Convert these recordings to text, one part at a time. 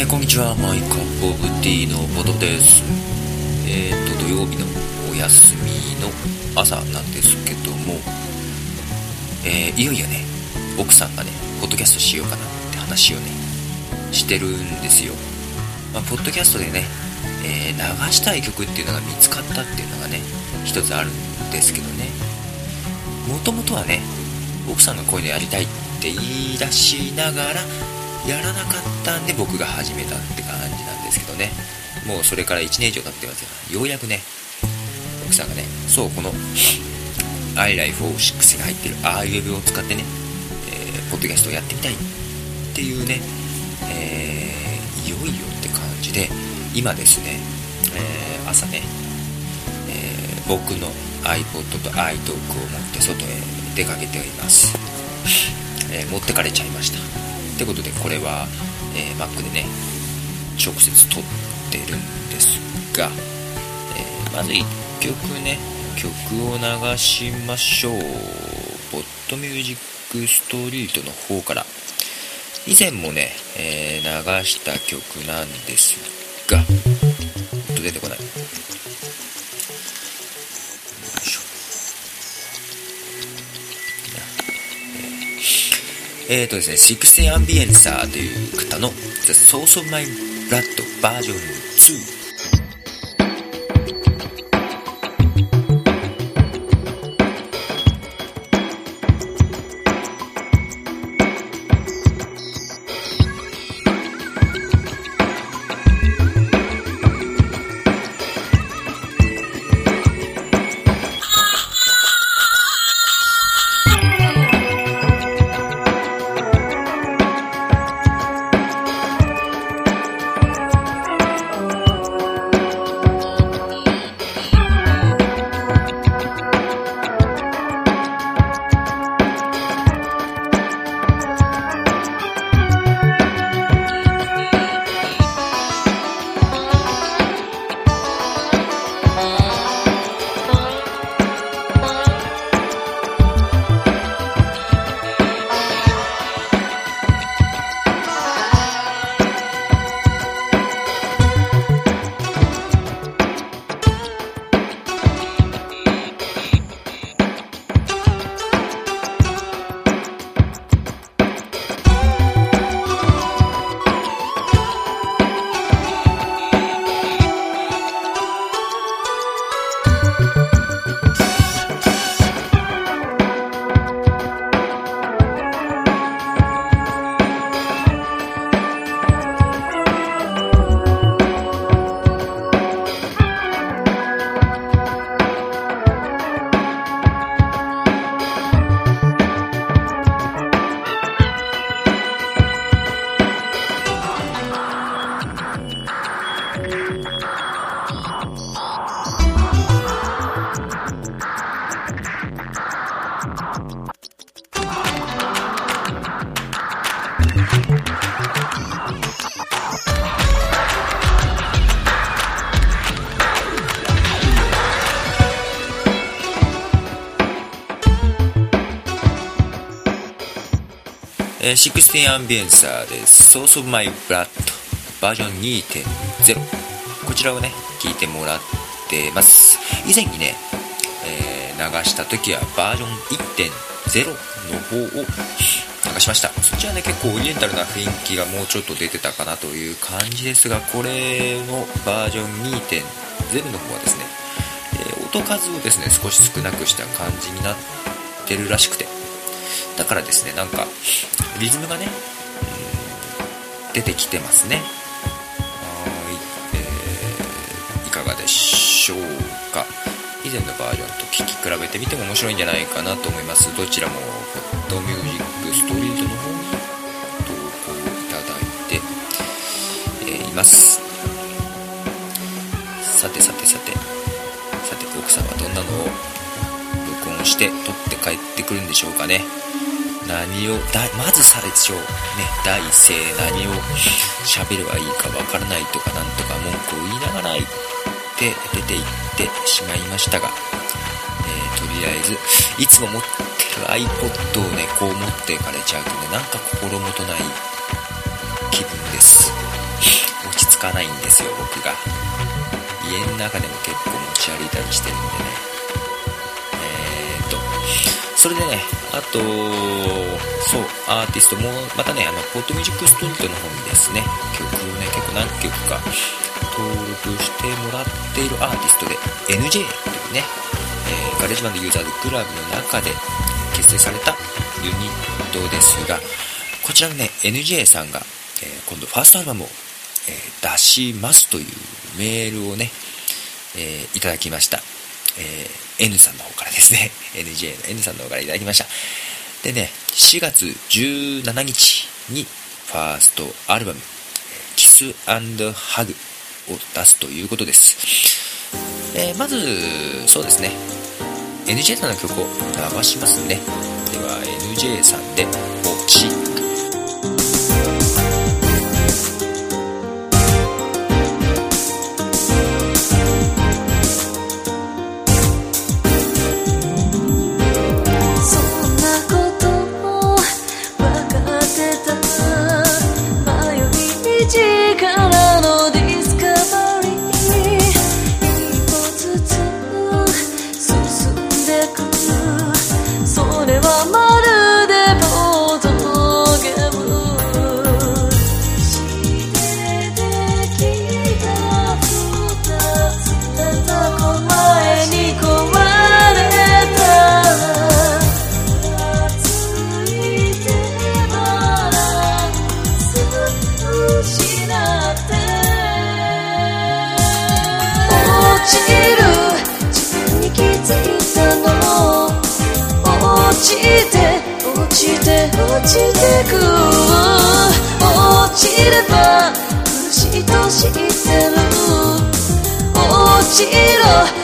えーこんにちは。マイカップオブティーのボトです。えっ、と土曜日のお休みの朝なんですけどもえーいよいよね奥さんがねポッドキャストしようかなって話をねしてるんですよ、まあ、ポッドキャストでね、え流したい曲っていうのが見つかったっていうのがね一つあるんですけどね。もともとはね奥さんがこういうのやりたいって言い出しながらやらなかったんで僕が始めたって感じなんですけどね。もうそれから1年以上経ってますよ。ようやくね奥さんがねそうこの iLife46 が入ってる iWeb を使ってね、えーポッドキャストをやってみたいっていうね、えーいよいよって感じで今ですね、えー朝ね、えー僕の iPod と iTalk を持って外へ出かけております、え持ってかれちゃいました。ってことでこれは、えー Mac でね直接撮ってるんですが、えーまず1曲ね曲を流しましょう。ポッドミュージックストリートの方から。以前もね、えー流した曲なんですがほんと出てこない。えーとですね、シクセイアンビエンサーという方の The Source of My Blood バージョン2。えー、16アンビエンサーで Source of My Blood バージョン2.0こちらをね聞いてもらってます。以前にね、えー流した時はバージョン1.0の方を流しました。そっちはね結構オリエンタルな雰囲気がもうちょっと出てたかなという感じですがこれのバージョン2.0の方はですね、えー音数をですね少し少なくした感じになってるらしくて。だからですねなんかリズムがね、うん出てきてますね。はい、えーいかがでしょうか。以前のバージョンと聴き比べてみても面白いんじゃないかなと思います。どちらもポッドミュージックストリートの方に投稿いただいて、えーいます。さてさてさて。さて奥さんはどんなのを録音して撮って帰ってくるんでしょうかね。何をだまず最初ね第一声何を喋ればいいかわからないとかなんとか文句を言いながら行って出て行ってしまいましたが、えーとりあえずいつも持ってる iPod をねこう持っていかれちゃうとねなんか心もとない気分です。落ち着かないんですよ僕が。家の中でも結構持ち歩いたりしてるんでね、それでねあとそうアーティストもまたねあのポートミュージックストリートの方にですね曲をね結構何曲か登録してもらっているアーティストで NJ というね、えー、ガレージバンドユーザーズクラブの中で結成されたユニットですがこちらのね NJ さんが、えー、今度ファーストアルバムを、えー、出しますというメールをね、えいただきました、え N さんの方からですね NJ の N さんの方からいただきましたでね4月17日にファーストアルバムキスハグを出すということです。えー、まず、そうですね。NJ さんの曲を流しますね。では、NJ さんで、お落ちてく落ちれば苦しと知ってる落ちろ。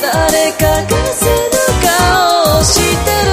誰かが背中をしてる。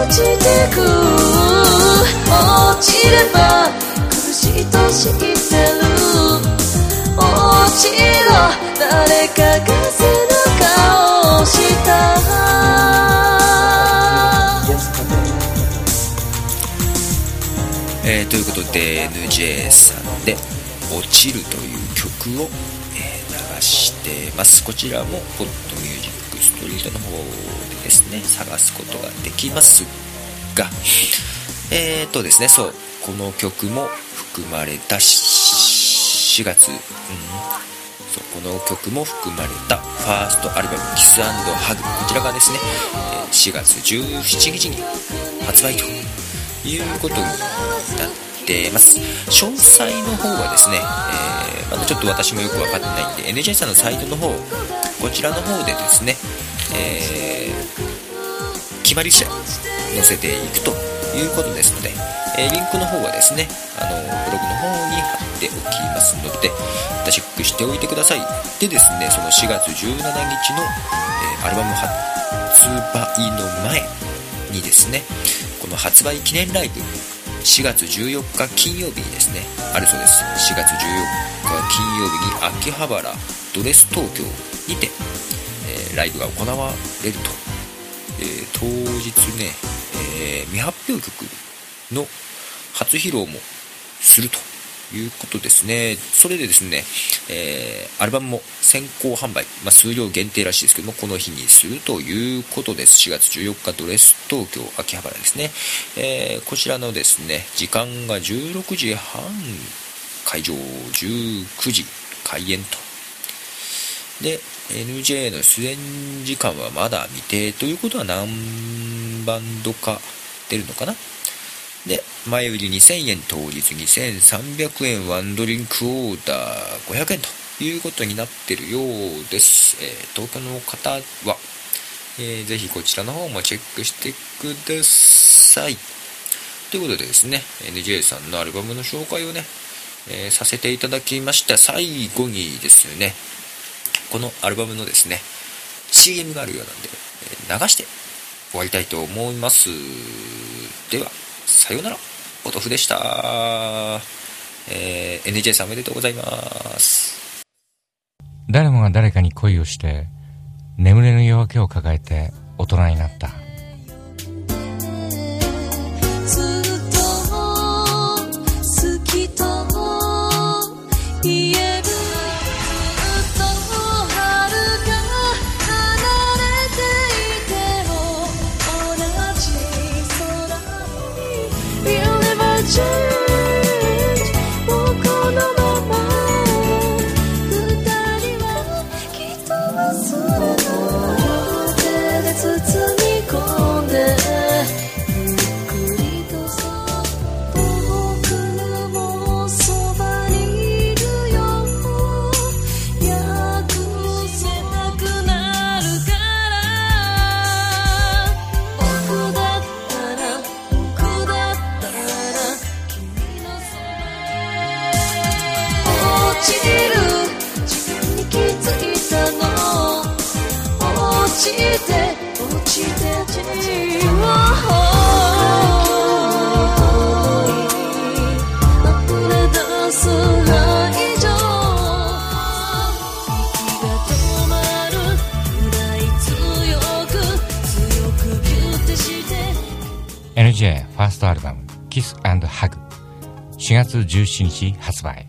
落ちてく落ちれば苦しいと知ってる。落ちろ誰かが背中を押した。えー、ということで NJ さんで「落ちる」という曲を、てます。こちらもポッドミュージックストリートの方でですね。探すことができますが。えーとですねそう。この曲も含まれた4月、うん、そうこの曲も含まれた。ファーストアルバム「キスハグ」こちらがですね4月17日に発売ということになってます。詳細の方はですね、えー、まだちょっと私もよく分かってないんで NJ さんのサイトの方こちらの方でですね、えー、決まり次第載せていくということですので、えー、リンクの方はですねあのブログの方に貼っておきますのでチェックしておいてください。でですねその4月17日の、えー、アルバム発売の前にですねこの発売記念ライブ4月14日金曜日にですね。あるそうです。4月14日金曜日に秋葉原ドレス東京にて、えー、ライブが行われると、えー、当日ね、えー、未発表曲の初披露もすると。いうことですね。それでですね、えー、アルバムも先行販売、まあ、数量限定らしいですけども、この日にするということです。4月14日ドレス東京秋葉原ですね。えー、こちらのですね、時間が16時半会場、19時開演とで NJ の出演時間はまだ未定ということは何バンドか出るのかな？で前売り2000円当日2300円ワンドリンクオーダー500円ということになってるようです、えー、東京の方は、えー、ぜひこちらの方もチェックしてください。ということでですね NJ さんのアルバムの紹介をね、えー、させていただきました。最後にですねこのアルバムのですね CM があるようなんで、え流して終わりたいと思います。ではさようなら。お豆腐でした、えー、NJ さんおめでとうございます。誰もが誰かに恋をして眠れぬ夜明けを抱えて大人になった。ファーストアルバム Kiss and Hug 4月17日発売。